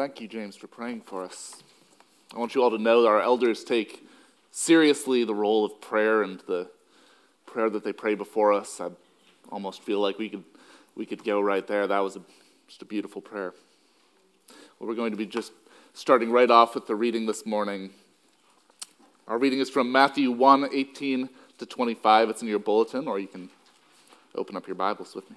Thank you, James, for praying for us. I want you all to know that our elders take seriously the role of prayer and the prayer that they pray before us. I almost feel like we could, we could go right there. That was a, just a beautiful prayer. Well, we're going to be just starting right off with the reading this morning. Our reading is from Matthew 1 18 to 25. It's in your bulletin, or you can open up your Bibles with me.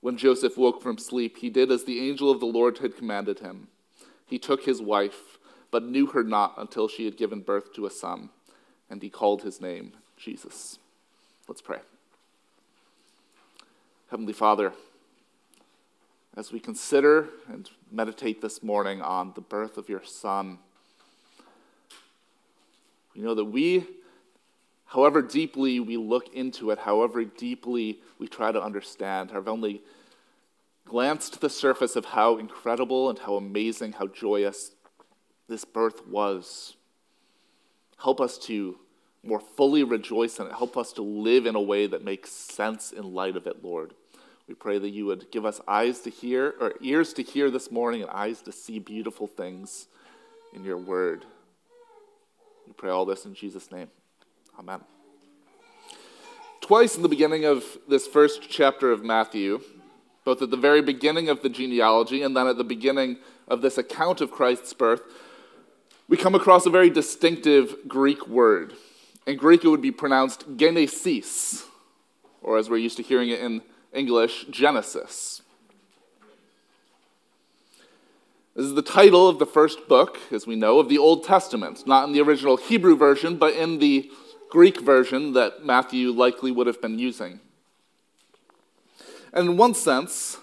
When Joseph woke from sleep, he did as the angel of the Lord had commanded him. He took his wife, but knew her not until she had given birth to a son, and he called his name Jesus. Let's pray. Heavenly Father, as we consider and meditate this morning on the birth of your Son, we know that we however deeply we look into it, however deeply we try to understand, have only glanced to the surface of how incredible and how amazing, how joyous this birth was. Help us to more fully rejoice in it. Help us to live in a way that makes sense in light of it, Lord. We pray that you would give us eyes to hear, or ears to hear this morning, and eyes to see beautiful things in your word. We pray all this in Jesus' name. Amen. Twice in the beginning of this first chapter of Matthew, both at the very beginning of the genealogy and then at the beginning of this account of Christ's birth, we come across a very distinctive Greek word. In Greek, it would be pronounced genesis, or as we're used to hearing it in English, Genesis. This is the title of the first book, as we know, of the Old Testament, not in the original Hebrew version, but in the Greek version that Matthew likely would have been using. And in one sense,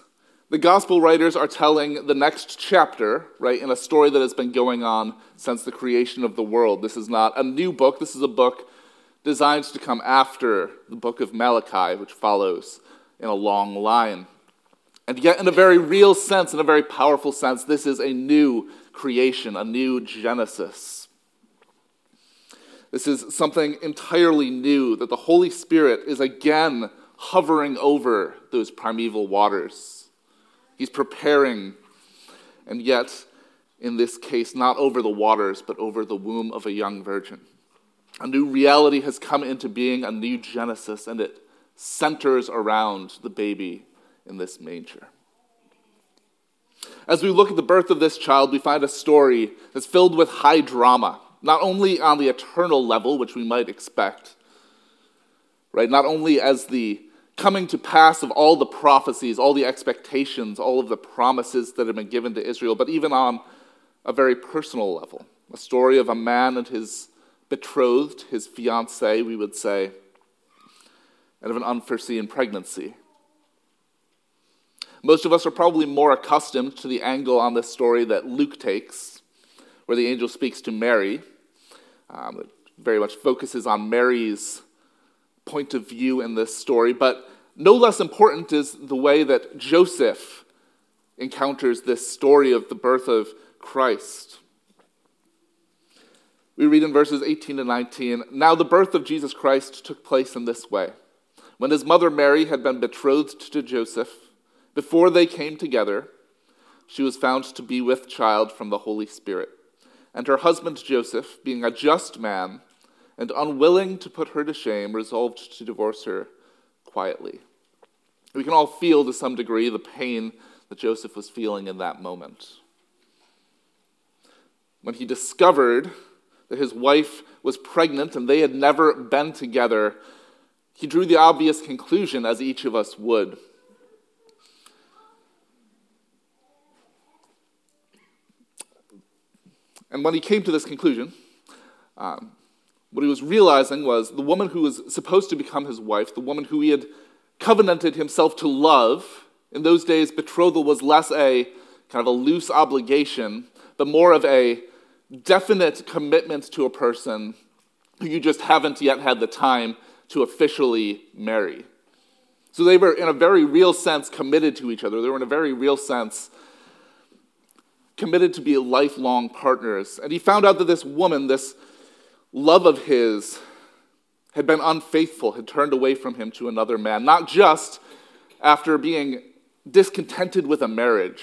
the gospel writers are telling the next chapter, right, in a story that has been going on since the creation of the world. This is not a new book, this is a book designed to come after the book of Malachi, which follows in a long line. And yet, in a very real sense, in a very powerful sense, this is a new creation, a new Genesis. This is something entirely new that the Holy Spirit is again hovering over those primeval waters. He's preparing, and yet, in this case, not over the waters, but over the womb of a young virgin. A new reality has come into being, a new Genesis, and it centers around the baby in this manger. As we look at the birth of this child, we find a story that's filled with high drama not only on the eternal level, which we might expect, right? Not only as the coming to pass of all the prophecies, all the expectations, all of the promises that have been given to Israel, but even on a very personal level. A story of a man and his betrothed, his fiancee, we would say, and of an unforeseen pregnancy. Most of us are probably more accustomed to the angle on this story that Luke takes, where the angel speaks to Mary um, it very much focuses on Mary's point of view in this story, but no less important is the way that Joseph encounters this story of the birth of Christ. We read in verses 18 to 19 Now the birth of Jesus Christ took place in this way. When his mother Mary had been betrothed to Joseph, before they came together, she was found to be with child from the Holy Spirit. And her husband Joseph, being a just man and unwilling to put her to shame, resolved to divorce her quietly. We can all feel to some degree the pain that Joseph was feeling in that moment. When he discovered that his wife was pregnant and they had never been together, he drew the obvious conclusion, as each of us would. And when he came to this conclusion, um, what he was realizing was the woman who was supposed to become his wife, the woman who he had covenanted himself to love, in those days, betrothal was less a kind of a loose obligation, but more of a definite commitment to a person who you just haven't yet had the time to officially marry. So they were, in a very real sense, committed to each other. They were, in a very real sense, committed to be lifelong partners. And he found out that this woman, this love of his, had been unfaithful, had turned away from him to another man, not just after being discontented with a marriage,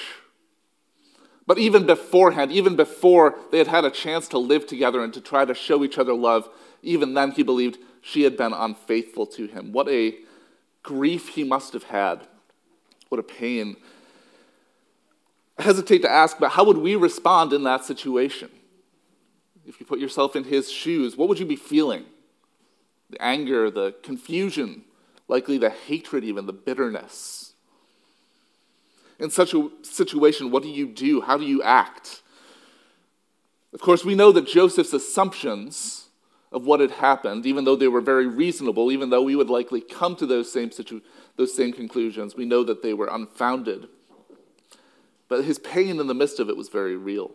but even beforehand, even before they had had a chance to live together and to try to show each other love, even then he believed she had been unfaithful to him. What a grief he must have had. What a pain. Hesitate to ask, but how would we respond in that situation? If you put yourself in his shoes, what would you be feeling? The anger, the confusion, likely the hatred, even the bitterness. In such a situation, what do you do? How do you act? Of course, we know that Joseph's assumptions of what had happened, even though they were very reasonable, even though we would likely come to those same, situ- those same conclusions, we know that they were unfounded. But his pain in the midst of it was very real.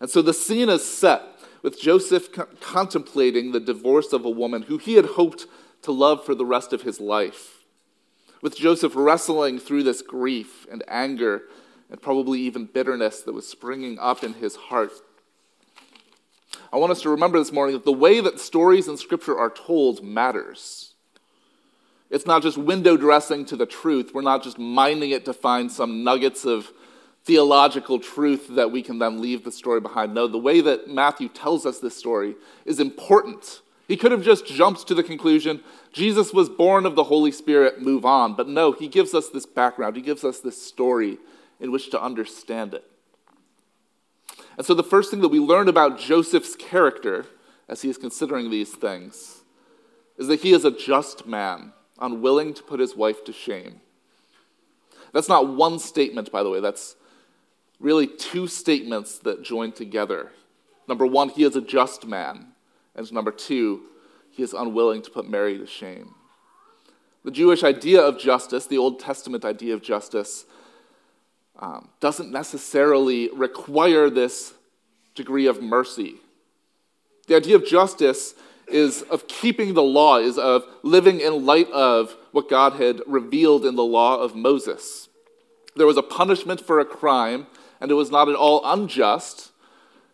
And so the scene is set with Joseph co- contemplating the divorce of a woman who he had hoped to love for the rest of his life. With Joseph wrestling through this grief and anger and probably even bitterness that was springing up in his heart I want us to remember this morning that the way that stories in Scripture are told matters. It's not just window dressing to the truth. We're not just mining it to find some nuggets of theological truth that we can then leave the story behind. No, the way that Matthew tells us this story is important. He could have just jumped to the conclusion Jesus was born of the Holy Spirit, move on. But no, he gives us this background, he gives us this story in which to understand it. And so, the first thing that we learn about Joseph's character as he is considering these things is that he is a just man, unwilling to put his wife to shame. That's not one statement, by the way, that's really two statements that join together. Number one, he is a just man. And number two, he is unwilling to put Mary to shame. The Jewish idea of justice, the Old Testament idea of justice, um, doesn't necessarily require this degree of mercy. The idea of justice is of keeping the law, is of living in light of what God had revealed in the law of Moses. There was a punishment for a crime, and it was not at all unjust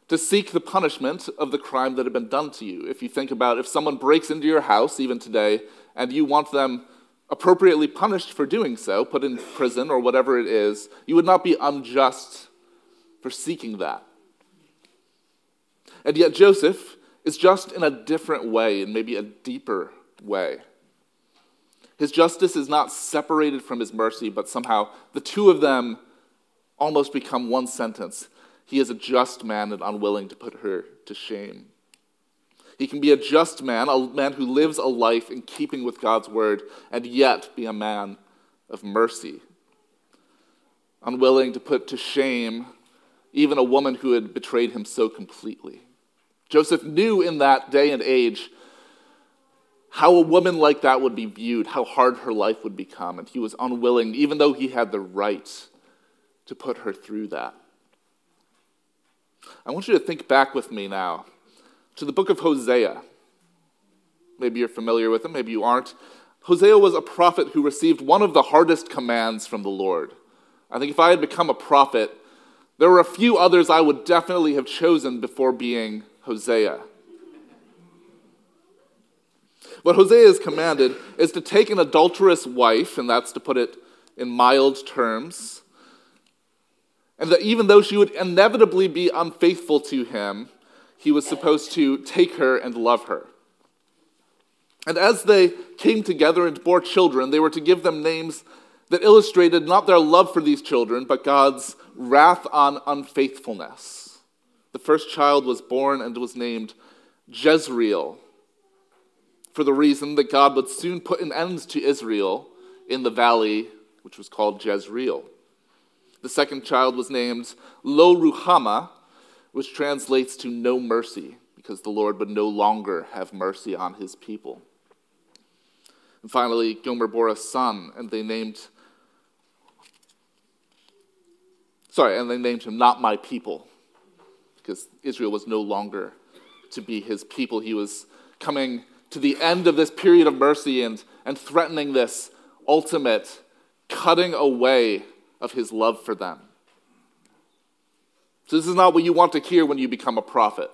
to seek the punishment of the crime that had been done to you. If you think about if someone breaks into your house, even today, and you want them appropriately punished for doing so, put in prison or whatever it is, you would not be unjust for seeking that. And yet, Joseph is just in a different way, in maybe a deeper way. His justice is not separated from his mercy, but somehow the two of them almost become one sentence. He is a just man and unwilling to put her to shame. He can be a just man, a man who lives a life in keeping with God's word, and yet be a man of mercy. Unwilling to put to shame even a woman who had betrayed him so completely. Joseph knew in that day and age how a woman like that would be viewed, how hard her life would become, and he was unwilling, even though he had the right, to put her through that. I want you to think back with me now to the book of Hosea. Maybe you're familiar with him, maybe you aren't. Hosea was a prophet who received one of the hardest commands from the Lord. I think if I had become a prophet, there were a few others I would definitely have chosen before being Hosea. What Hosea is commanded is to take an adulterous wife, and that's to put it in mild terms, and that even though she would inevitably be unfaithful to him, he was supposed to take her and love her. And as they came together and bore children, they were to give them names that illustrated not their love for these children, but God's wrath on unfaithfulness. The first child was born and was named Jezreel, for the reason that God would soon put an end to Israel in the valley, which was called Jezreel. The second child was named Lo Ruhama, which translates to no mercy, because the Lord would no longer have mercy on his people. And finally, Gomer bore a son, and they named, sorry, and they named him Not My People, because Israel was no longer to be his people. He was coming to the end of this period of mercy and, and threatening this ultimate cutting away of his love for them. So, this is not what you want to hear when you become a prophet.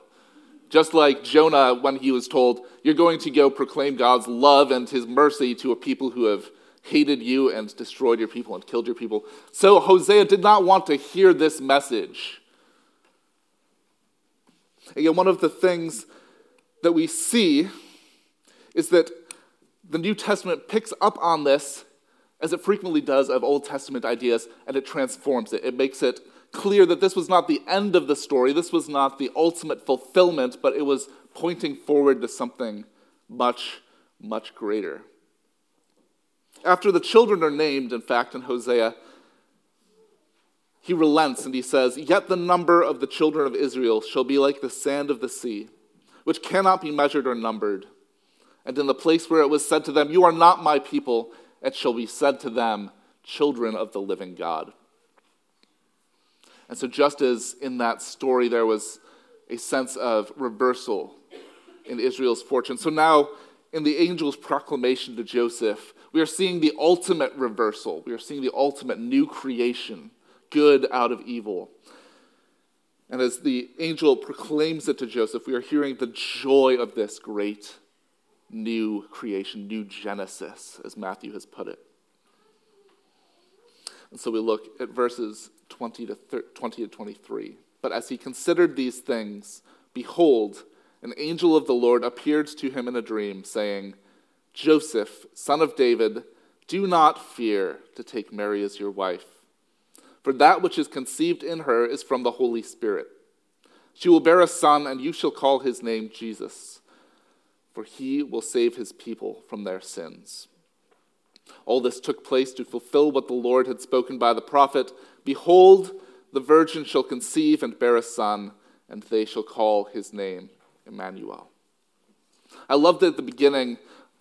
Just like Jonah, when he was told, You're going to go proclaim God's love and his mercy to a people who have hated you and destroyed your people and killed your people. So, Hosea did not want to hear this message. Again, one of the things that we see is that the New Testament picks up on this, as it frequently does, of Old Testament ideas, and it transforms it. It makes it clear that this was not the end of the story, this was not the ultimate fulfillment, but it was pointing forward to something much, much greater. After the children are named, in fact, in Hosea, he relents and he says, Yet the number of the children of Israel shall be like the sand of the sea, which cannot be measured or numbered. And in the place where it was said to them, You are not my people, it shall be said to them, Children of the living God. And so, just as in that story there was a sense of reversal in Israel's fortune, so now in the angel's proclamation to Joseph, we are seeing the ultimate reversal. We are seeing the ultimate new creation, good out of evil. And as the angel proclaims it to Joseph, we are hearing the joy of this great new creation, new Genesis, as Matthew has put it. And so we look at verses 20 to, 30, 20 to 23. But as he considered these things, behold, an angel of the Lord appeared to him in a dream, saying, Joseph, son of David, do not fear to take Mary as your wife, for that which is conceived in her is from the Holy Spirit. She will bear a son, and you shall call his name Jesus, for he will save his people from their sins. All this took place to fulfill what the Lord had spoken by the prophet Behold, the virgin shall conceive and bear a son, and they shall call his name Emmanuel. I loved it at the beginning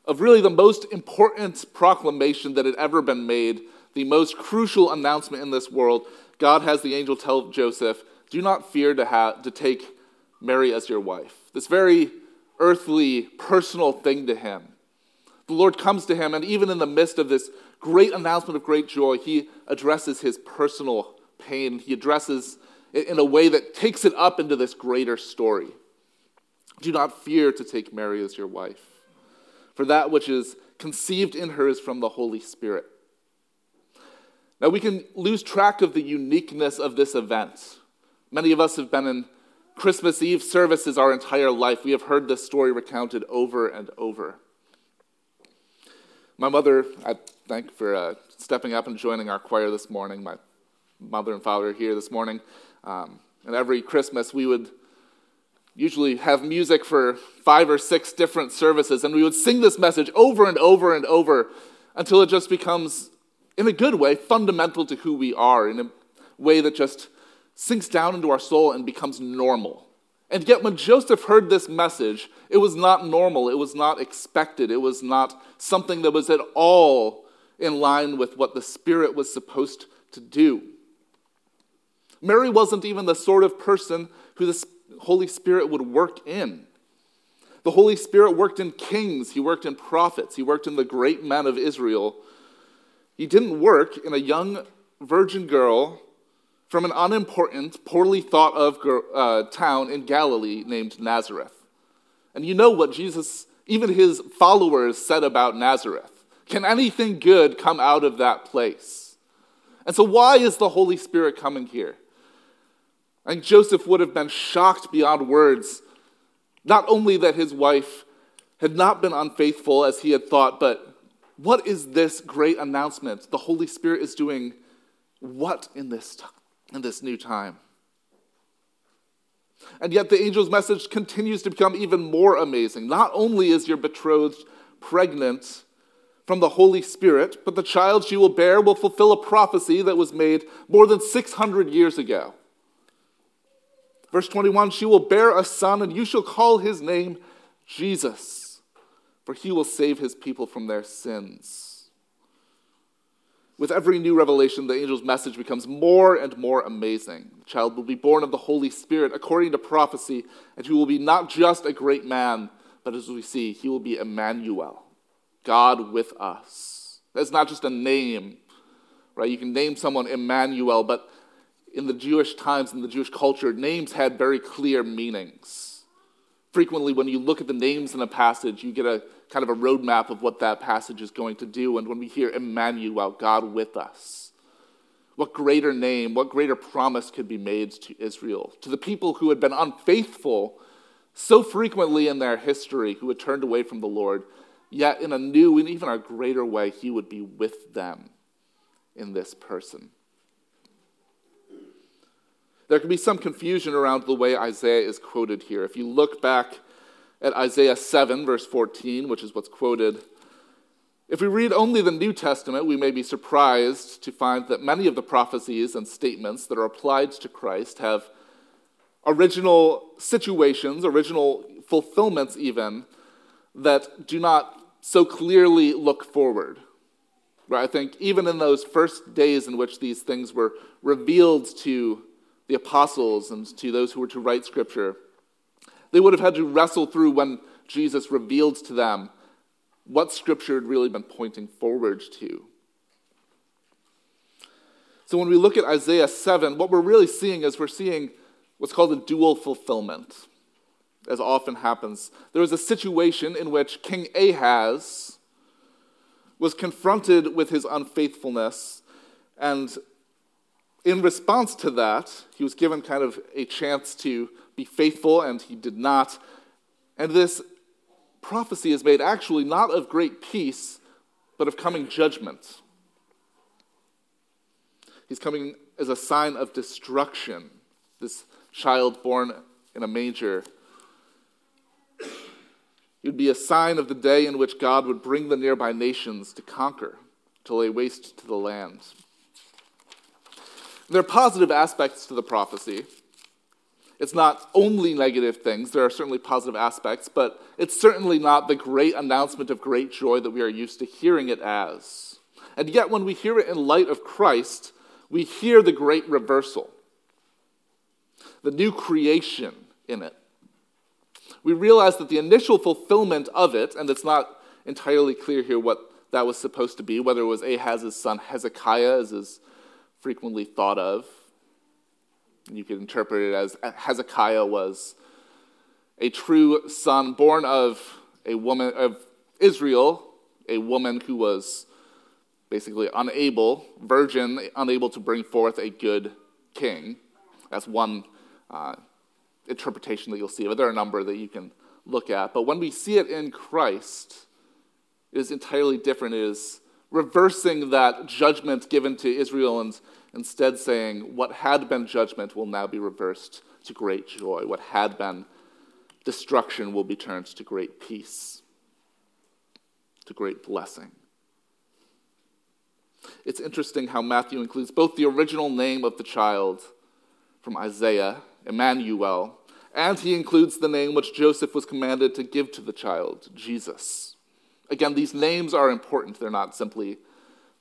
of really the most important proclamation that had ever been made, the most crucial announcement in this world. God has the angel tell Joseph, Do not fear to, have, to take Mary as your wife. This very earthly, personal thing to him. The Lord comes to him, and even in the midst of this great announcement of great joy, he addresses his personal pain. He addresses it in a way that takes it up into this greater story. Do not fear to take Mary as your wife, for that which is conceived in her is from the Holy Spirit. Now, we can lose track of the uniqueness of this event. Many of us have been in Christmas Eve services our entire life. We have heard this story recounted over and over. My mother, I thank for uh, stepping up and joining our choir this morning. My mother and father are here this morning. Um, and every Christmas, we would usually have music for five or six different services, and we would sing this message over and over and over until it just becomes, in a good way, fundamental to who we are, in a way that just sinks down into our soul and becomes normal. And yet, when Joseph heard this message, it was not normal. It was not expected. It was not something that was at all in line with what the Spirit was supposed to do. Mary wasn't even the sort of person who the Holy Spirit would work in. The Holy Spirit worked in kings, He worked in prophets, He worked in the great men of Israel. He didn't work in a young virgin girl from an unimportant, poorly thought of uh, town in Galilee named Nazareth. And you know what Jesus, even his followers, said about Nazareth. Can anything good come out of that place? And so, why is the Holy Spirit coming here? I think Joseph would have been shocked beyond words, not only that his wife had not been unfaithful as he had thought, but what is this great announcement? The Holy Spirit is doing what in this, in this new time? And yet the angel's message continues to become even more amazing. Not only is your betrothed pregnant from the Holy Spirit, but the child she will bear will fulfill a prophecy that was made more than 600 years ago. Verse 21 She will bear a son, and you shall call his name Jesus, for he will save his people from their sins. With every new revelation, the angel's message becomes more and more amazing. The child will be born of the Holy Spirit according to prophecy, and he will be not just a great man, but as we see, he will be Emmanuel, God with us. That's not just a name, right? You can name someone Emmanuel, but in the Jewish times, in the Jewish culture, names had very clear meanings. Frequently, when you look at the names in a passage, you get a kind of a roadmap of what that passage is going to do. And when we hear Emmanuel, God with us, what greater name, what greater promise could be made to Israel, to the people who had been unfaithful so frequently in their history, who had turned away from the Lord, yet in a new and even a greater way, He would be with them in this person. There can be some confusion around the way Isaiah is quoted here. If you look back at Isaiah 7, verse 14, which is what's quoted. If we read only the New Testament, we may be surprised to find that many of the prophecies and statements that are applied to Christ have original situations, original fulfillments, even, that do not so clearly look forward. Right? I think even in those first days in which these things were revealed to the apostles and to those who were to write Scripture, they would have had to wrestle through when Jesus revealed to them what Scripture had really been pointing forward to. So when we look at Isaiah 7, what we're really seeing is we're seeing what's called a dual fulfillment, as often happens. There was a situation in which King Ahaz was confronted with his unfaithfulness, and in response to that, he was given kind of a chance to be faithful, and he did not. And this prophecy is made actually not of great peace, but of coming judgment. He's coming as a sign of destruction, this child born in a manger. It would be a sign of the day in which God would bring the nearby nations to conquer, to lay waste to the land. There are positive aspects to the prophecy. It's not only negative things, there are certainly positive aspects, but it's certainly not the great announcement of great joy that we are used to hearing it as. And yet, when we hear it in light of Christ, we hear the great reversal, the new creation in it. We realize that the initial fulfillment of it, and it's not entirely clear here what that was supposed to be, whether it was Ahaz's son Hezekiah, as is frequently thought of, you could interpret it as Hezekiah was a true son born of a woman of Israel, a woman who was basically unable, virgin, unable to bring forth a good king. That's one uh, interpretation that you'll see, but there are a number that you can look at. But when we see it in Christ, it is entirely different. It is reversing that judgment given to Israel and instead saying, What had been judgment will now be reversed to great joy. What had been destruction will be turned to great peace, to great blessing. It's interesting how Matthew includes both the original name of the child from Isaiah, Emmanuel, and he includes the name which Joseph was commanded to give to the child, Jesus. Again, these names are important. They're not simply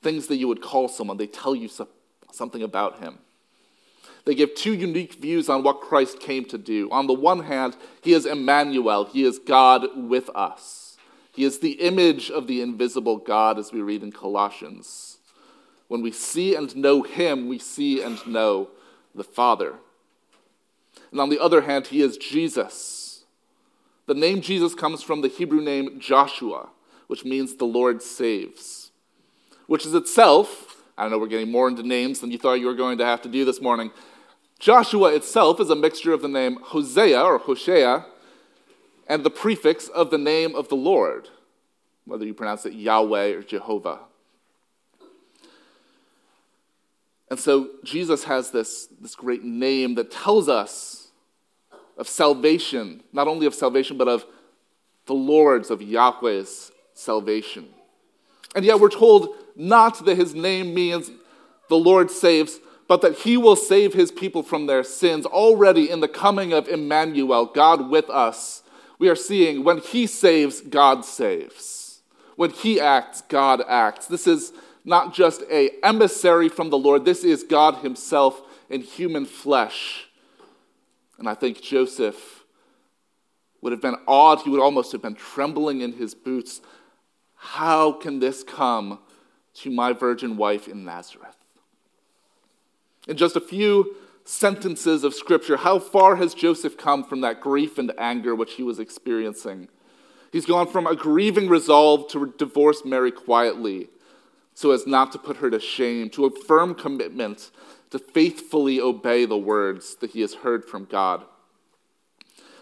things that you would call someone, they tell you something about him. They give two unique views on what Christ came to do. On the one hand, he is Emmanuel, he is God with us. He is the image of the invisible God, as we read in Colossians. When we see and know him, we see and know the Father. And on the other hand, he is Jesus. The name Jesus comes from the Hebrew name Joshua, which means the Lord saves, which is itself I know, we're getting more into names than you thought you were going to have to do this morning. Joshua itself is a mixture of the name Hosea or Hoshea and the prefix of the name of the Lord, whether you pronounce it Yahweh or Jehovah. And so Jesus has this, this great name that tells us of salvation, not only of salvation, but of the Lord's, of Yahweh's salvation. And yet we're told not that his name means the Lord saves, but that he will save his people from their sins. Already in the coming of Emmanuel, God with us, we are seeing when he saves, God saves. When he acts, God acts. This is not just a emissary from the Lord, this is God himself in human flesh. And I think Joseph would have been awed, he would almost have been trembling in his boots. How can this come to my virgin wife in Nazareth? In just a few sentences of Scripture, how far has Joseph come from that grief and anger which he was experiencing? He's gone from a grieving resolve to divorce Mary quietly so as not to put her to shame, to a firm commitment to faithfully obey the words that he has heard from God.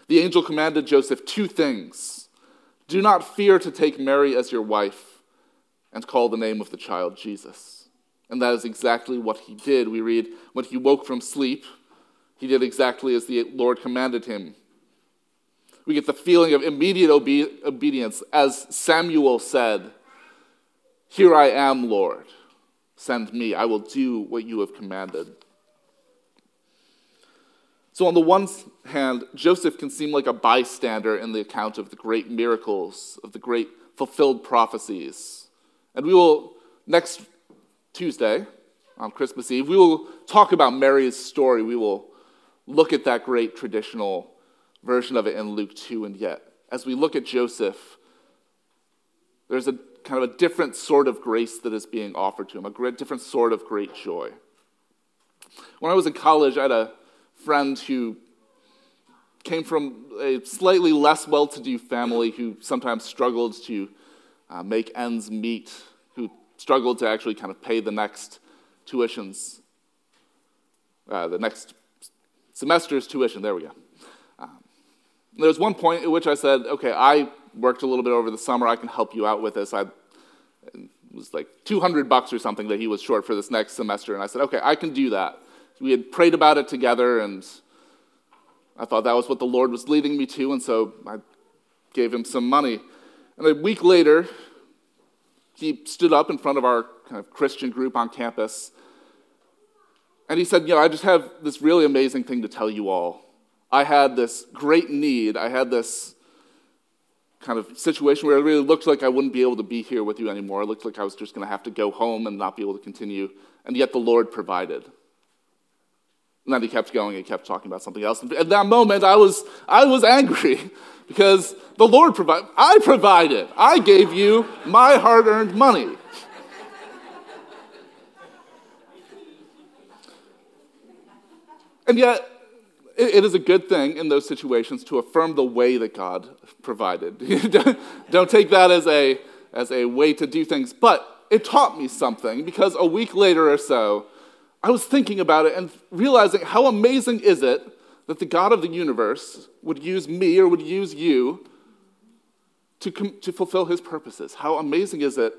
The angel commanded Joseph two things do not fear to take Mary as your wife and call the name of the child Jesus. And that is exactly what he did. We read, when he woke from sleep, he did exactly as the Lord commanded him. We get the feeling of immediate obe- obedience, as Samuel said, here I am, Lord. Send me. I will do what you have commanded. So, on the one hand, Joseph can seem like a bystander in the account of the great miracles, of the great fulfilled prophecies. And we will, next Tuesday, on Christmas Eve, we will talk about Mary's story. We will look at that great traditional version of it in Luke 2. And yet, as we look at Joseph, there's a kind of a different sort of grace that is being offered to him, a different sort of great joy. When I was in college, I had a friend who came from a slightly less well to do family who sometimes struggled to uh, make ends meet, who struggled to actually kind of pay the next tuitions, uh, the next semester's tuition. There we go. Um, there was one point at which I said, okay, I worked a little bit over the summer. I can help you out with this. I was like 200 bucks or something that he was short for this next semester. And I said, okay, I can do that. We had prayed about it together, and I thought that was what the Lord was leading me to. And so I gave him some money. And a week later, he stood up in front of our kind of Christian group on campus. And he said, You know, I just have this really amazing thing to tell you all. I had this great need. I had this kind of situation where it really looked like I wouldn't be able to be here with you anymore. It looked like I was just going to have to go home and not be able to continue. And yet the Lord provided. And then he kept going and kept talking about something else. And at that moment, I was, I was angry because the Lord provided. I provided. I gave you my hard earned money. and yet, it is a good thing in those situations to affirm the way that God provided. Don't take that as a, as a way to do things. But it taught me something because a week later or so, I was thinking about it and realizing how amazing is it that the God of the universe would use me or would use you to, com- to fulfill his purposes. How amazing is it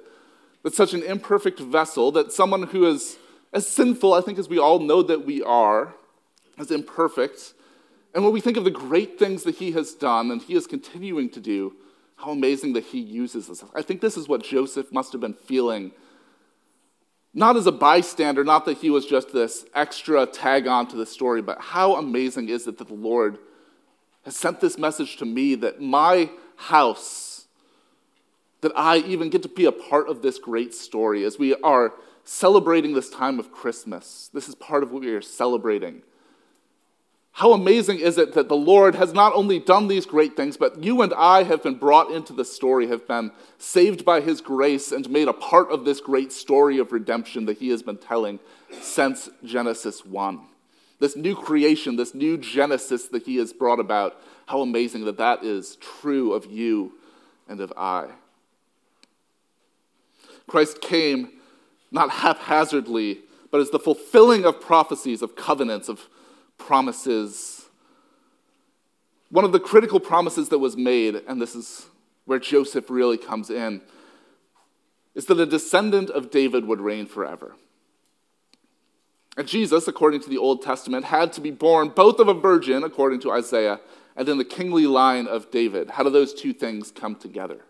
that such an imperfect vessel, that someone who is as sinful, I think, as we all know that we are, as imperfect. And when we think of the great things that he has done and he is continuing to do, how amazing that he uses us. I think this is what Joseph must have been feeling. Not as a bystander, not that he was just this extra tag on to the story, but how amazing is it that the Lord has sent this message to me that my house, that I even get to be a part of this great story as we are celebrating this time of Christmas. This is part of what we are celebrating. How amazing is it that the Lord has not only done these great things, but you and I have been brought into the story, have been saved by His grace, and made a part of this great story of redemption that He has been telling since Genesis 1. This new creation, this new Genesis that He has brought about, how amazing that that is true of you and of I. Christ came not haphazardly, but as the fulfilling of prophecies, of covenants, of promises. One of the critical promises that was made, and this is where Joseph really comes in, is that a descendant of David would reign forever. And Jesus, according to the Old Testament, had to be born both of a virgin, according to Isaiah, and in the kingly line of David. How do those two things come together?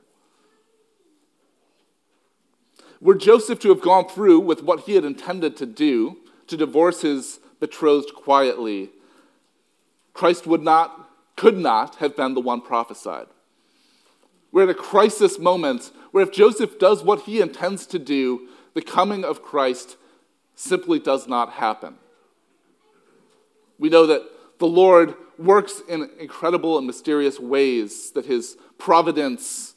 Were Joseph to have gone through with what he had intended to do, to divorce his betrothed quietly, Christ would not, could not have been the one prophesied. We're at a crisis moment where if Joseph does what he intends to do, the coming of Christ simply does not happen. We know that the Lord works in incredible and mysterious ways, that his providence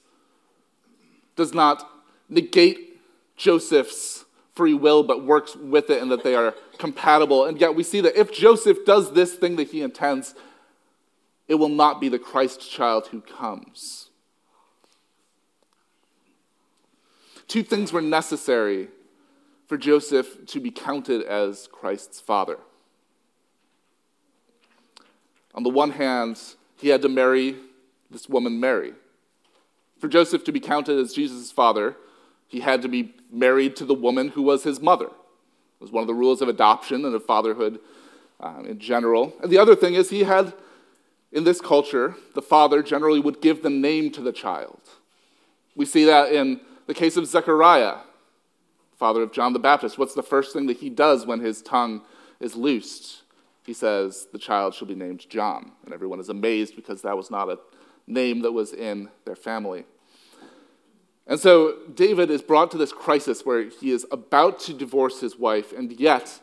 does not negate Joseph's free will, but works with it, and that they are compatible. And yet we see that if Joseph does this thing that he intends, it will not be the Christ child who comes. Two things were necessary for Joseph to be counted as Christ's father. On the one hand, he had to marry this woman, Mary. For Joseph to be counted as Jesus' father, he had to be married to the woman who was his mother. It was one of the rules of adoption and of fatherhood um, in general. And the other thing is, he had, in this culture, the father generally would give the name to the child. We see that in the case of Zechariah father of John the Baptist, what's the first thing that he does when his tongue is loosed? He says, The child shall be named John. And everyone is amazed because that was not a name that was in their family. And so David is brought to this crisis where he is about to divorce his wife, and yet,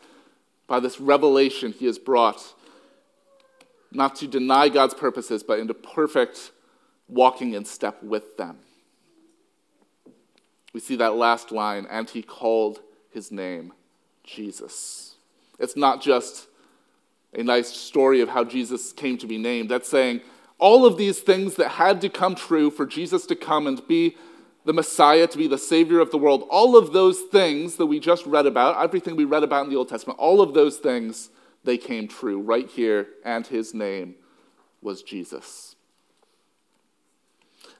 by this revelation, he is brought not to deny God's purposes, but into perfect walking in step with them. We see that last line, and he called his name Jesus. It's not just a nice story of how Jesus came to be named. That's saying all of these things that had to come true for Jesus to come and be the Messiah, to be the Savior of the world, all of those things that we just read about, everything we read about in the Old Testament, all of those things, they came true right here, and his name was Jesus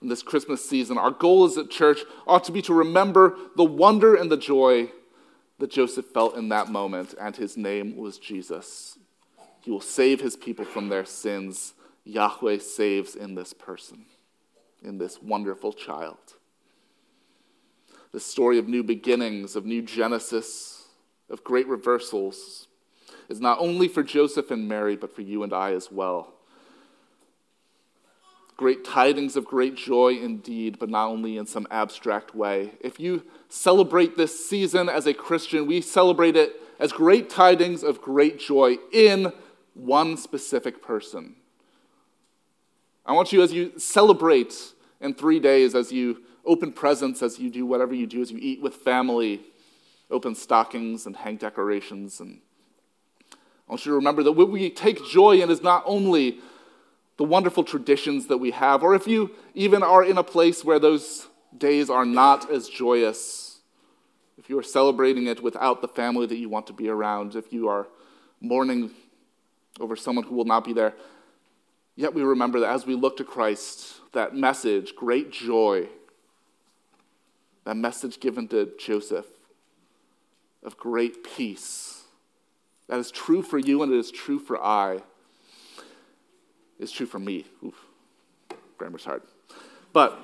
in this Christmas season. Our goal as a church ought to be to remember the wonder and the joy that Joseph felt in that moment, and his name was Jesus. He will save his people from their sins. Yahweh saves in this person, in this wonderful child. The story of new beginnings, of new Genesis, of great reversals is not only for Joseph and Mary, but for you and I as well great tidings of great joy indeed, but not only in some abstract way. If you celebrate this season as a Christian, we celebrate it as great tidings of great joy in one specific person. I want you, as you celebrate in three days, as you open presents, as you do whatever you do, as you eat with family, open stockings and hang decorations, and I want you to remember that what we take joy in is not only the wonderful traditions that we have, or if you even are in a place where those days are not as joyous, if you are celebrating it without the family that you want to be around, if you are mourning over someone who will not be there, yet we remember that as we look to Christ, that message, great joy, that message given to Joseph of great peace, that is true for you and it is true for I It's true for me. Oof, grammar's hard. But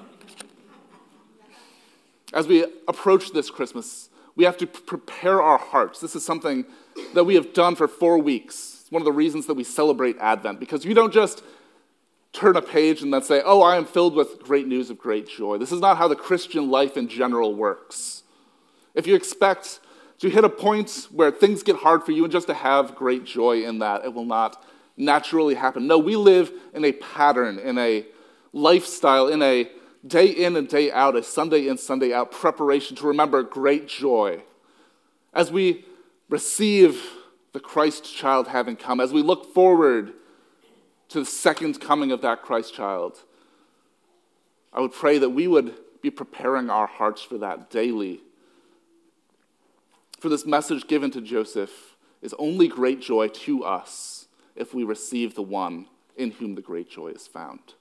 as we approach this Christmas, we have to prepare our hearts. This is something that we have done for four weeks. It's one of the reasons that we celebrate Advent, because you don't just turn a page and then say, Oh, I am filled with great news of great joy. This is not how the Christian life in general works. If you expect to hit a point where things get hard for you and just to have great joy in that, it will not naturally happen. No, we live in a pattern, in a lifestyle, in a day in and day out, a Sunday in, Sunday out preparation to remember great joy. As we receive the Christ child having come, as we look forward to the second coming of that Christ child, I would pray that we would be preparing our hearts for that daily. For this message given to Joseph is only great joy to us if we receive the one in whom the great joy is found.